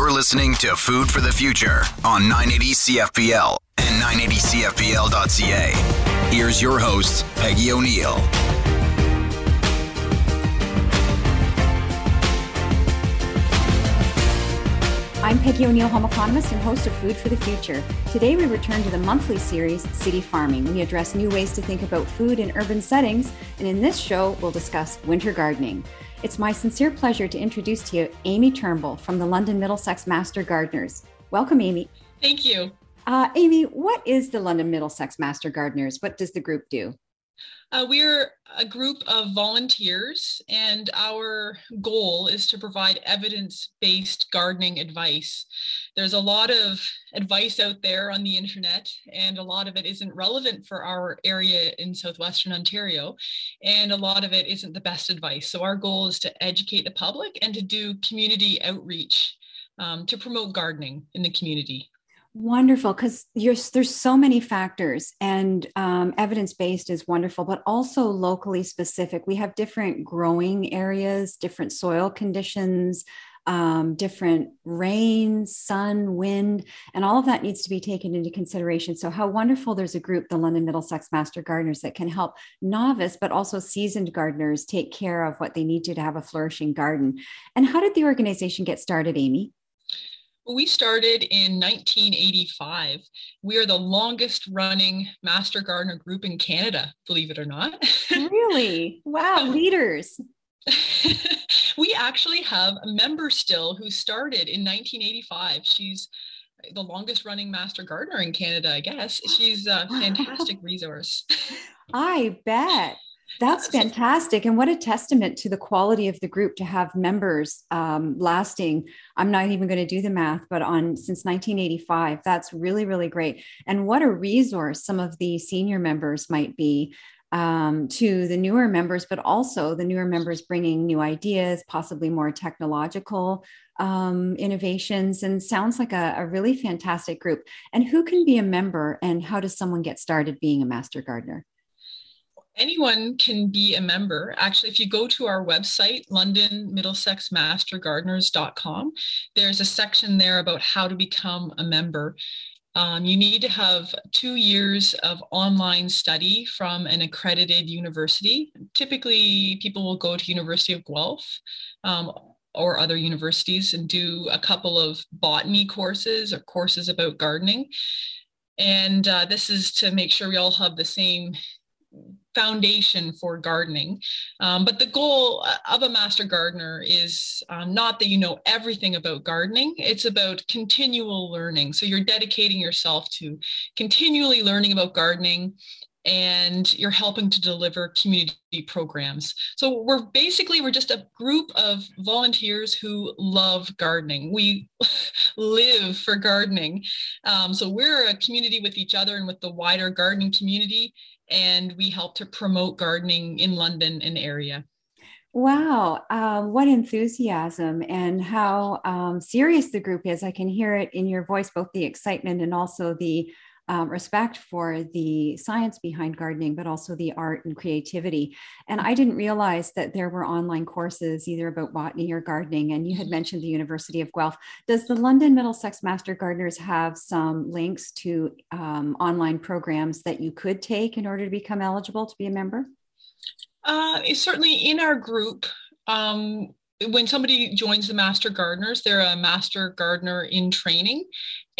You're listening to Food for the Future on 980 CFPL and 980CFPL.ca. Here's your host, Peggy O'Neill. I'm Peggy O'Neill, home economist and host of Food for the Future. Today, we return to the monthly series, City Farming. We address new ways to think about food in urban settings, and in this show, we'll discuss winter gardening. It's my sincere pleasure to introduce to you Amy Turnbull from the London Middlesex Master Gardeners. Welcome, Amy. Thank you. Uh, Amy, what is the London Middlesex Master Gardeners? What does the group do? Uh, we're a group of volunteers, and our goal is to provide evidence based gardening advice. There's a lot of advice out there on the internet, and a lot of it isn't relevant for our area in southwestern Ontario, and a lot of it isn't the best advice. So, our goal is to educate the public and to do community outreach um, to promote gardening in the community. Wonderful, because there's so many factors, and um, evidence based is wonderful, but also locally specific. We have different growing areas, different soil conditions, um, different rain, sun, wind, and all of that needs to be taken into consideration. So, how wonderful there's a group, the London Middlesex Master Gardeners, that can help novice but also seasoned gardeners take care of what they need to to have a flourishing garden. And how did the organization get started, Amy? We started in 1985. We are the longest running master gardener group in Canada, believe it or not. really? Wow, leaders. we actually have a member still who started in 1985. She's the longest running master gardener in Canada, I guess. She's a fantastic resource. I bet. That's fantastic. And what a testament to the quality of the group to have members um, lasting. I'm not even going to do the math, but on since 1985, that's really, really great. And what a resource some of the senior members might be um, to the newer members, but also the newer members bringing new ideas, possibly more technological um, innovations, and sounds like a, a really fantastic group. And who can be a member, and how does someone get started being a master gardener? Anyone can be a member. Actually, if you go to our website, londonmiddlesexmastergardeners.com, there's a section there about how to become a member. Um, you need to have two years of online study from an accredited university. Typically, people will go to University of Guelph um, or other universities and do a couple of botany courses or courses about gardening. And uh, this is to make sure we all have the same foundation for gardening. Um, but the goal uh, of a master gardener is um, not that you know everything about gardening, it's about continual learning. So you're dedicating yourself to continually learning about gardening and you're helping to deliver community programs. So we're basically we're just a group of volunteers who love gardening. We live for gardening. Um, so we're a community with each other and with the wider gardening community and we help to promote gardening in London and area. Wow, um, what enthusiasm and how um, serious the group is. I can hear it in your voice, both the excitement and also the um, respect for the science behind gardening, but also the art and creativity. And I didn't realize that there were online courses either about botany or gardening. And you had mentioned the University of Guelph. Does the London Middlesex Master Gardeners have some links to um, online programs that you could take in order to become eligible to be a member? Uh, certainly in our group, um, when somebody joins the master gardeners they're a master gardener in training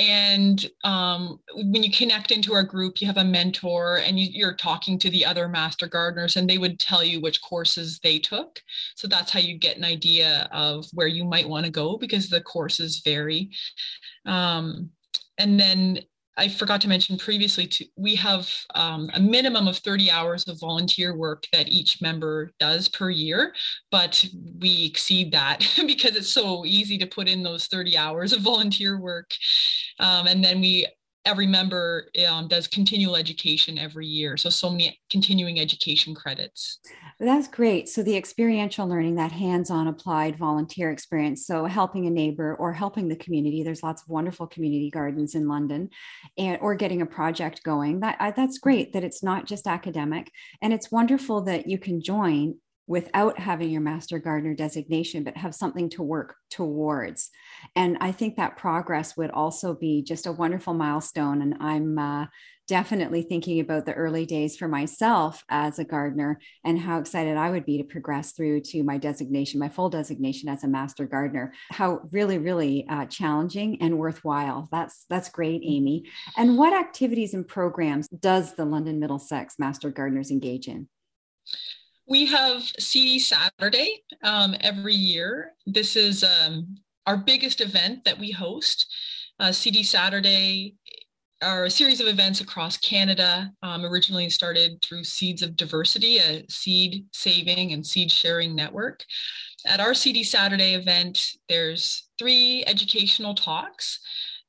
and um, when you connect into our group you have a mentor and you, are talking to the other master gardeners and they would tell you which courses they took. So that's how you get an idea of where you might want to go because the courses vary. Um, and then I forgot to mention previously, too, we have um, a minimum of 30 hours of volunteer work that each member does per year, but we exceed that because it's so easy to put in those 30 hours of volunteer work. Um, and then we every member um, does continual education every year. So, so many continuing education credits. That's great. So, the experiential learning, that hands on applied volunteer experience. So, helping a neighbor or helping the community. There's lots of wonderful community gardens in London, and or getting a project going. That that's great. That it's not just academic, and it's wonderful that you can join without having your master gardener designation, but have something to work towards. And I think that progress would also be just a wonderful milestone. And I'm uh, definitely thinking about the early days for myself as a gardener and how excited I would be to progress through to my designation, my full designation as a master gardener. How really, really uh, challenging and worthwhile. That's that's great, Amy. And what activities and programs does the London Middlesex Master Gardeners engage in? We have Seedy Saturday um, every year. This is um, our biggest event that we host. Uh, Seedy Saturday are a series of events across Canada, um, originally started through Seeds of Diversity, a seed saving and seed sharing network. At our Seedy Saturday event, there's three educational talks.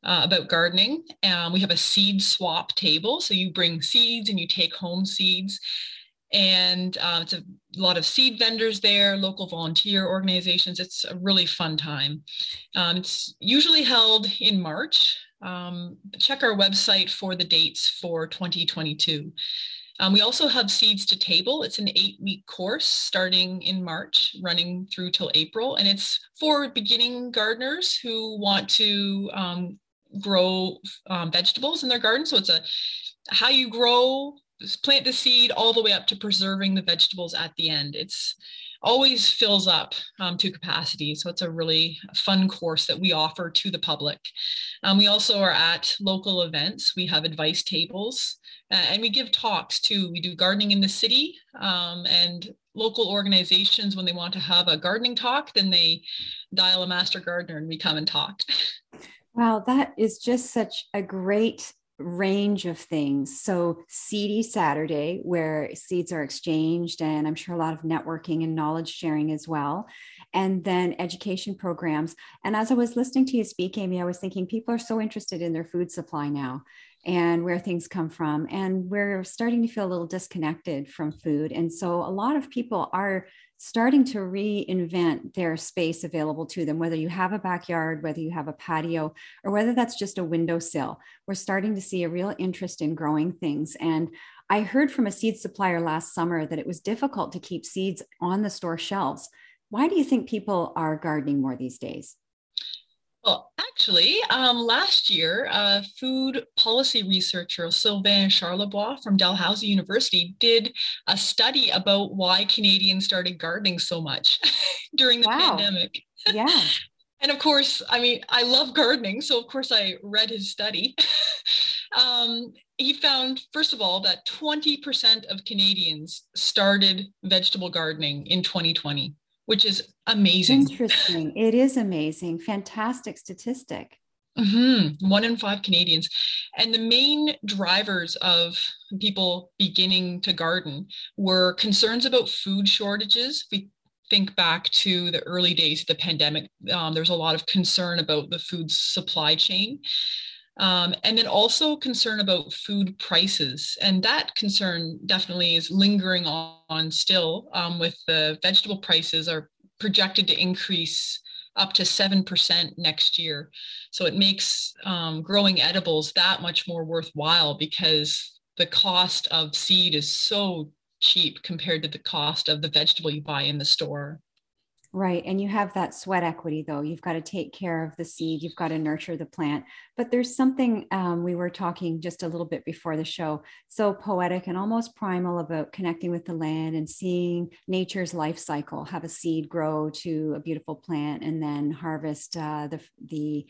Uh, about gardening. Um, we have a seed swap table. So you bring seeds and you take home seeds and uh, it's a lot of seed vendors there, local volunteer organizations. It's a really fun time. Um, it's usually held in March. Um, check our website for the dates for 2022. Um, we also have Seeds to Table. It's an eight week course starting in March, running through till April. And it's for beginning gardeners who want to um, grow um, vegetables in their garden. So it's a how you grow plant the seed all the way up to preserving the vegetables at the end. It's always fills up um, to capacity. So it's a really fun course that we offer to the public. Um, we also are at local events. We have advice tables uh, and we give talks too. We do gardening in the city um, and local organizations, when they want to have a gardening talk, then they dial a master gardener and we come and talk. Wow, that is just such a great range of things. So, Seedy Saturday, where seeds are exchanged, and I'm sure a lot of networking and knowledge sharing as well. And then education programs. And as I was listening to you speak, Amy, I was thinking people are so interested in their food supply now and where things come from. And we're starting to feel a little disconnected from food. And so, a lot of people are starting to reinvent their space available to them, whether you have a backyard, whether you have a patio, or whether that's just a windowsill. We're starting to see a real interest in growing things. And I heard from a seed supplier last summer that it was difficult to keep seeds on the store shelves. Why do you think people are gardening more these days? Well, actually, um, last year, uh, food policy researcher Sylvain Charlebois from Dalhousie University did a study about why Canadians started gardening so much during the wow. pandemic. Yeah. and of course, I mean, I love gardening, so of course I read his study. um, he found, first of all, that 20% of Canadians started vegetable gardening in 2020 which is amazing. Interesting. It is amazing. Fantastic statistic. Mm-hmm. One in five Canadians. And the main drivers of people beginning to garden were concerns about food shortages. We think back to the early days of the pandemic, um, there's a lot of concern about the food supply chain. Um, and then also concern about food prices. And that concern definitely is lingering on, still um, with the vegetable prices are projected to increase up to 7% next year. So it makes um, growing edibles that much more worthwhile because the cost of seed is so cheap compared to the cost of the vegetable you buy in the store. Right. And you have that sweat equity, though. You've got to take care of the seed, you've got to nurture the plant. But there's something um, we were talking just a little bit before the show, so poetic and almost primal about connecting with the land and seeing nature's life cycle, have a seed grow to a beautiful plant and then harvest uh, the, the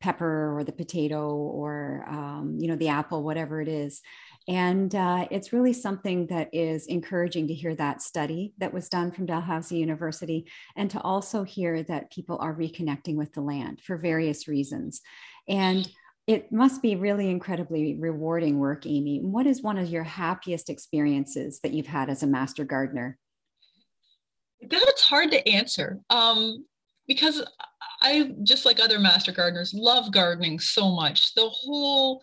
pepper or the potato or um, you know the apple whatever it is and uh, it's really something that is encouraging to hear that study that was done from Dalhousie University and to also hear that people are reconnecting with the land for various reasons. And it must be really incredibly rewarding work, Amy. What is one of your happiest experiences that you've had as a master gardener? That's hard to answer um, because I, just like other master gardeners, love gardening so much. The whole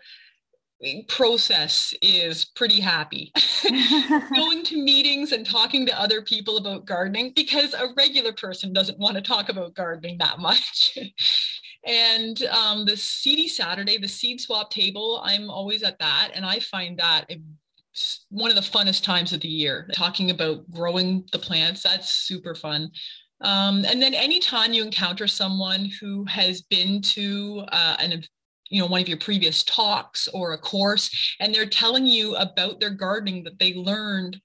process is pretty happy. Going to meetings and talking to other people about gardening because a regular person doesn't want to talk about gardening that much. and um, the Seedy Saturday, the seed swap table, I'm always at that. And I find that one of the funnest times of the year. Talking about growing the plants, that's super fun. Um, and then anytime you encounter someone who has been to uh, an you know one of your previous talks or a course and they're telling you about their gardening that they learned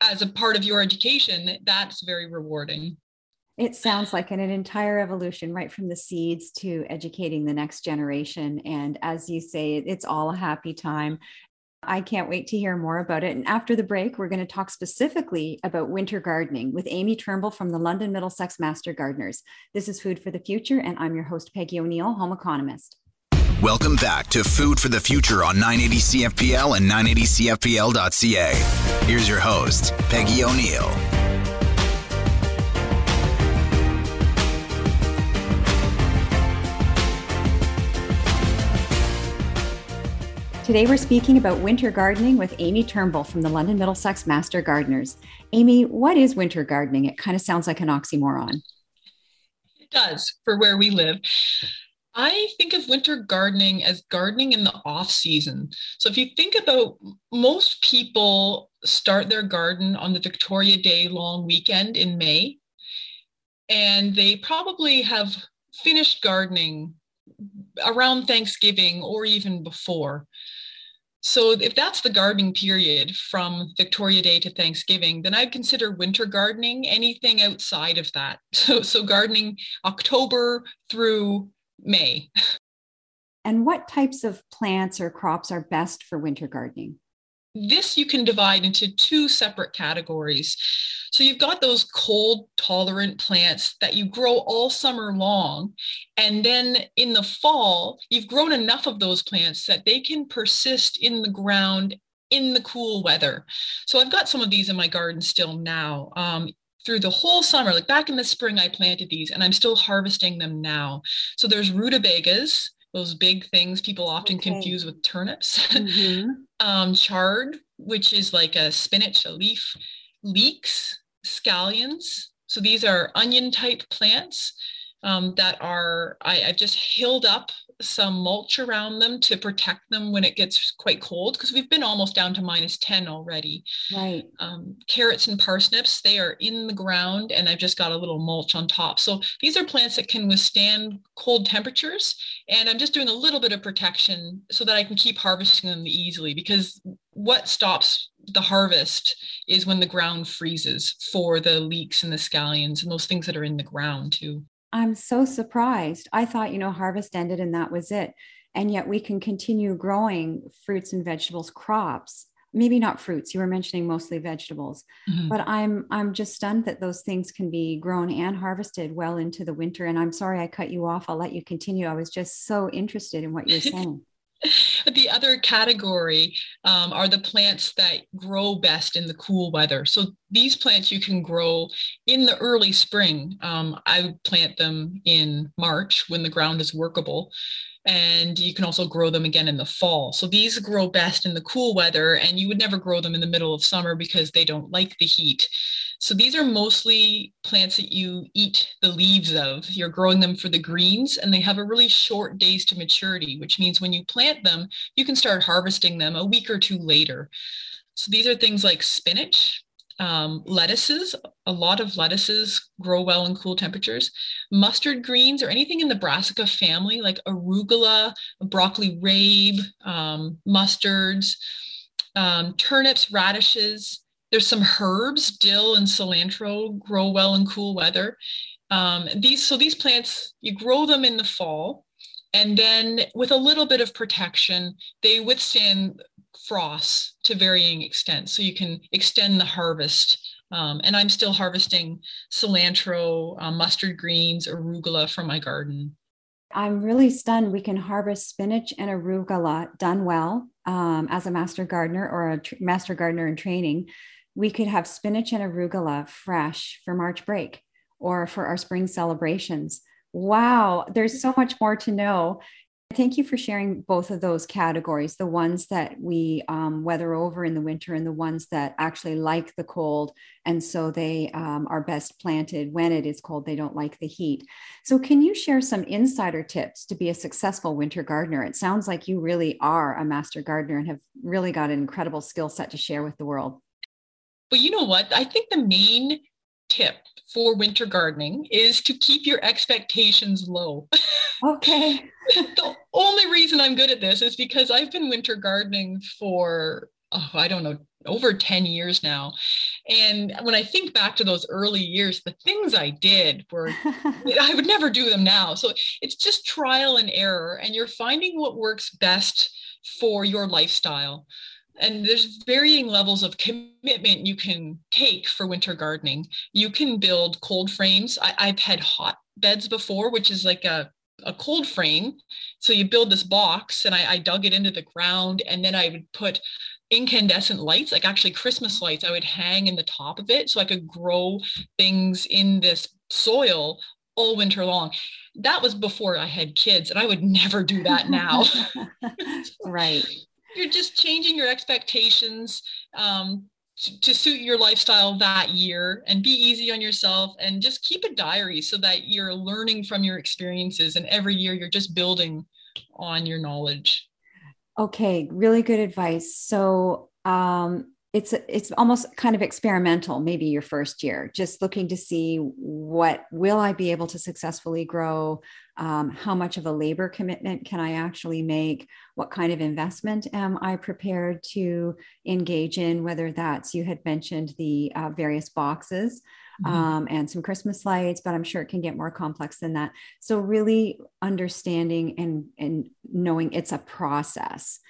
as a part of your education that's very rewarding it sounds like an, an, entire evolution right from the seeds to educating the next generation and as you say it's all a happy time I can't wait to hear more about it. And after the break, we're going to talk specifically about winter gardening with Amy Turnbull from the London Middlesex Master Gardeners. This is Food for the Future, and I'm your host, Peggy O'Neill, home economist. Welcome back to Food for the Future on 980 CFPL and 980CFPL.ca. Here's your host, Peggy O'Neill. Today we're speaking about winter gardening with Amy Turnbull from the London Middlesex Master Gardeners. Amy, what is winter gardening? It kind of sounds like an oxymoron. It does for where we live. I think of winter gardening as gardening in the off season. So if you think about most people start their garden on the Victoria Day long weekend in May, and they probably have finished gardening around Thanksgiving or even before. So if that's the gardening period from Victoria Day to Thanksgiving, then I'd consider winter gardening anything outside of that. So so gardening October through May. And what types of plants or crops are best for winter gardening? This you can divide into two separate categories. So you've got those cold tolerant plants that you grow all summer long. And then in the fall, you've grown enough of those plants that they can persist in the ground in the cool weather. So I've got some of these in my garden still now. Um, through the whole summer, like back in the spring, I planted these and I'm still harvesting them now. So there's rutabagas, those big things people often okay. confuse with turnips. Mm-hmm. um, chard, which is like a spinach, a leaf, leeks, scallions. So these are onion type plants um, that are, I, have just hilled up some mulch around them to protect them when it gets quite cold because we've been almost down to minus 10 already. Right. Um, carrots and parsnips, they are in the ground and I've just got a little mulch on top. So these are plants that can withstand cold temperatures. And I'm just doing a little bit of protection so that I can keep harvesting them easily because what stops the harvest is when the ground freezes for the leeks and the scallions and those things that are in the ground too. I'm so surprised. I thought, you know, harvest ended and that was it. And yet we can continue growing fruits and vegetables crops. Maybe not fruits. You were mentioning mostly vegetables. Mm-hmm. But I'm I'm just stunned that those things can be grown and harvested well into the winter. And I'm sorry I cut you off. I'll let you continue. I was just so interested in what you're saying. the other category um, are the plants that grow best in the cool weather. So these plants you can grow in the early spring. Um, I plant them in March when the ground is workable and you can also grow them again in the fall. So these grow best in the cool weather, and you would never grow them in the middle of summer because they don't like the heat. So these are mostly plants that you eat the leaves of. You're growing them for the greens, and they have a really short days to maturity, which means when you plant them, you can start harvesting them a week or two later. So these are things like spinach, um, lettuces, a lot of lettuces grow well in cool temperatures. Mustard greens or anything in the brassica family, like arugula, broccoli rabe, um, mustards, um, turnips, radishes. There's some herbs, dill and cilantro grow well in cool weather. Um, these so these plants you grow them in the fall, and then with a little bit of protection, they withstand frosts to varying extents. So you can extend the harvest. Um, and I'm still harvesting cilantro, uh, mustard greens, arugula from my garden. I'm really stunned. We can harvest spinach and arugula done well um, as a master gardener or a tr- master gardener in training. We could have spinach and arugula fresh for March break or for our spring celebrations. Wow, there's so much more to know. Thank you for sharing both of those categories the ones that we um, weather over in the winter and the ones that actually like the cold. And so they um, are best planted when it is cold. They don't like the heat. So, can you share some insider tips to be a successful winter gardener? It sounds like you really are a master gardener and have really got an incredible skill set to share with the world. Well, you know what? I think the main tip for winter gardening is to keep your expectations low. Okay. the only reason I'm good at this is because I've been winter gardening for, oh, I don't know, over 10 years now. And when I think back to those early years, the things I did were, I would never do them now. So it's just trial and error, and you're finding what works best for your lifestyle and there's varying levels of commitment you can take for winter gardening. You can build cold frames. I, have had hot beds before, which is like a, a cold frame. So you build this box, and I, I dug it into the ground, and then I would put incandescent lights, like actually Christmas lights, I would hang in the top of it so I could grow things in this soil all winter long. That was before I had kids, and I would never do that now. right you're just changing your expectations um, to, to suit your lifestyle that year and be easy on yourself and just keep a diary so that you're learning from your experiences and every year you're just building on your knowledge. Okay really good advice. So um, it's it's almost kind of experimental maybe your first year just looking to see what will i be able to successfully grow um, how much of a labor commitment can i actually make? What kind of investment am i prepared to engage in? Whether that's you had mentioned the uh, various boxes mm-hmm. um, and some Christmas lights, but I'm sure it can get more complex than that. So really understanding and and knowing it's a process,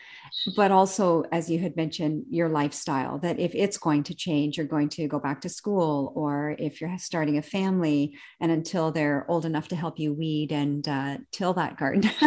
but also as you had mentioned, your lifestyle that if it's going to change, you're going to go back to school, or if you're starting a family, and until they're old enough to help you weed and uh, till that garden,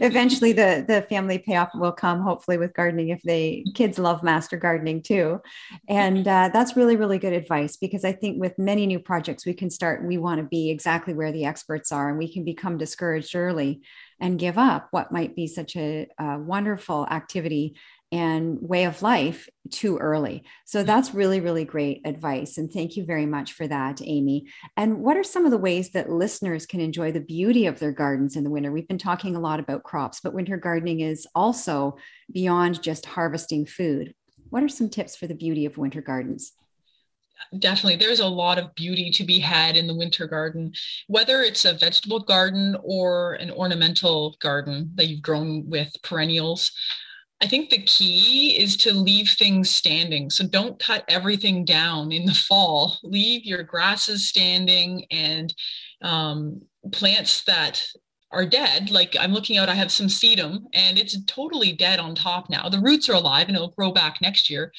eventually the the family payoff will come. Hopefully with gardening, if they kids love master gardening too, and uh, that's really really good advice because I think with many new projects we can start we want to be exactly where the experts are and we can become discouraged early and give up what might be such a, a wonderful activity and way of life too early. So mm-hmm. that's really, really great advice. And thank you very much for that, Amy. And what are some of the ways that listeners can enjoy the beauty of their gardens in the winter? We've been talking a lot about crops, but winter gardening is also beyond just harvesting food. What are some tips for the beauty of winter gardens? Definitely there's a lot of beauty to be had in the winter garden whether it's a vegetable garden or an ornamental garden that you've grown with perennials. I think the key is to leave things standing. So don't cut everything down in the fall. Leave your grasses standing and um, plants that are dead like i'm looking out i have some sedum and it's totally dead on top now. The roots are alive and it'll grow back next year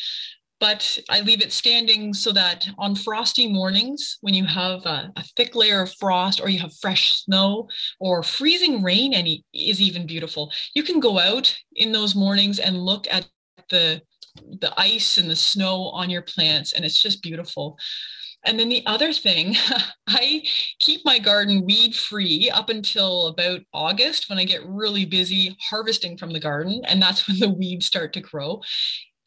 but I leave it standing so that on frosty mornings, when you have a, a, thick layer of frost or you have fresh snow or freezing rain, any is even beautiful. You can go out in those mornings and look at the the ice and the snow on your plants, and it's just beautiful. And then the other thing, I keep my garden weed free up until about August when I get really busy harvesting from the garden. And that's when the weeds start to grow.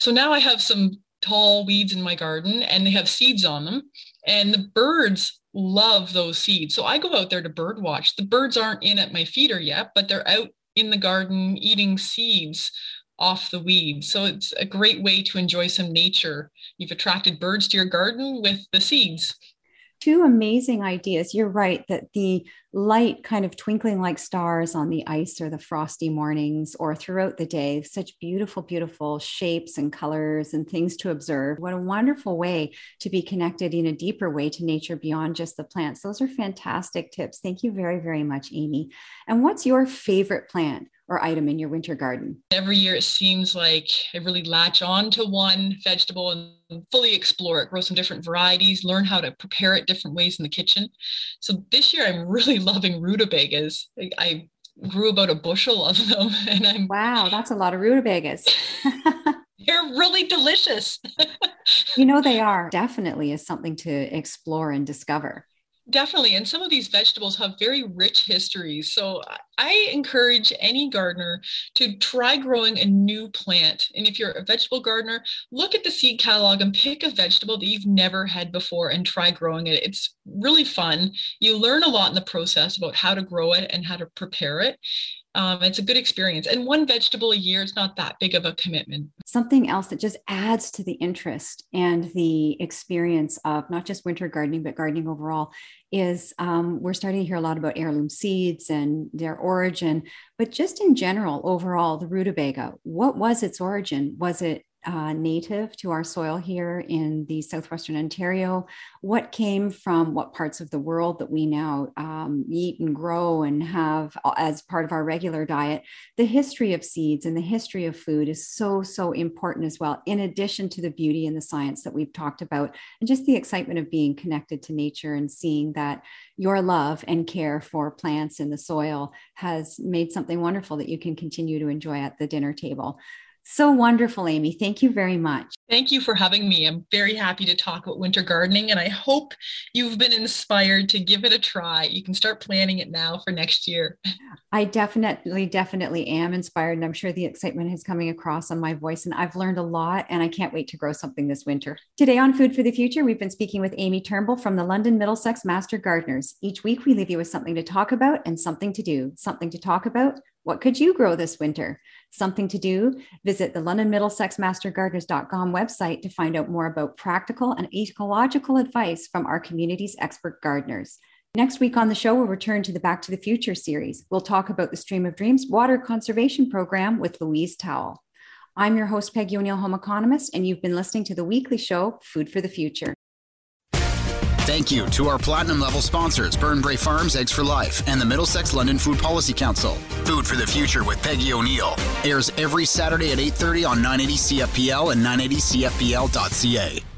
So now I have some tall weeds in my garden and they have seeds on them. And the birds love those seeds. So I go out there to bird watch. The birds aren't in at my feeder yet, but they're out in the garden eating seeds off the weeds. So it's a great way to enjoy some nature. You've attracted birds to your garden with the seeds two amazing ideas. You're right that the light kind of twinkling like stars on the ice or the frosty mornings or throughout the day, such beautiful, beautiful shapes and colors and things to observe. What a wonderful way to be connected in a deeper way to nature beyond just the plants. Those are fantastic tips. Thank you very, very much, Amy. And what's your favorite plant? Or item in your winter garden? Every year it seems like I really latch on to one vegetable and fully explore it, grow some different varieties, learn how to prepare it different ways in the kitchen. So this year I'm really loving rutabagas. I grew about a bushel of them and I'm Wow, that's a lot of rutabagas. They're really delicious. you know they are. Definitely is something to explore and discover. Definitely. And some of these vegetables have very rich histories. So I encourage any gardener to try growing a new plant. And if you're a vegetable gardener, look at the seed catalog and pick a vegetable that you've never had before and try growing it. It's really fun. You learn a lot in the process about how to grow it and how to prepare it. Um, it's a good experience. And one vegetable a year is not that big of a commitment. Something else that just adds to the interest and the experience of not just winter gardening, but gardening overall is um, we're starting to hear a lot about heirloom seeds and their origin, but just in general, overall, the rutabaga, what was its origin? Was it uh, native to our soil here in the southwestern Ontario? What came from what parts of the world that we now um, eat and grow and have as part of our regular diet? The history of seeds and the history of food is so, so important as well, in addition to the beauty and the science that we've talked about, and just the excitement of being connected to nature and seeing that your love and care for plants and the soil has made something wonderful that you can continue to enjoy at the dinner table. So wonderful, Amy. Thank you very much. Thank you for having me. I'm very happy to talk about winter gardening, and I hope you've been inspired to give it a try. You can start planning it now for next year. I definitely, definitely am inspired, and I'm sure the excitement is coming across on my voice. And I've learned a lot, and I can't wait to grow something this winter. Today on Food for the Future, we've been speaking with Amy Turnbull from the London Middlesex Master Gardeners. Each week, we leave you with something to talk about and something to do. Something to talk about. What could you grow this winter? Something to do, visit the London Middlesex Mastergardeners.com website to find out more about practical and ecological advice from our community's expert gardeners. Next week on the show, we'll return to the Back to the Future series. We'll talk about the Stream of Dreams Water Conservation Program with Louise Towell. I'm your host, Peggy O'Neill, home economist, and you've been listening to the weekly show, Food for the Future. Thank you to our platinum level sponsors, Burnbrae Farms, Eggs for Life, and the Middlesex London Food Policy Council. Food for the Future with Peggy O'Neill airs every Saturday at 8:30 on 980 CFPL and 980CFPL.ca.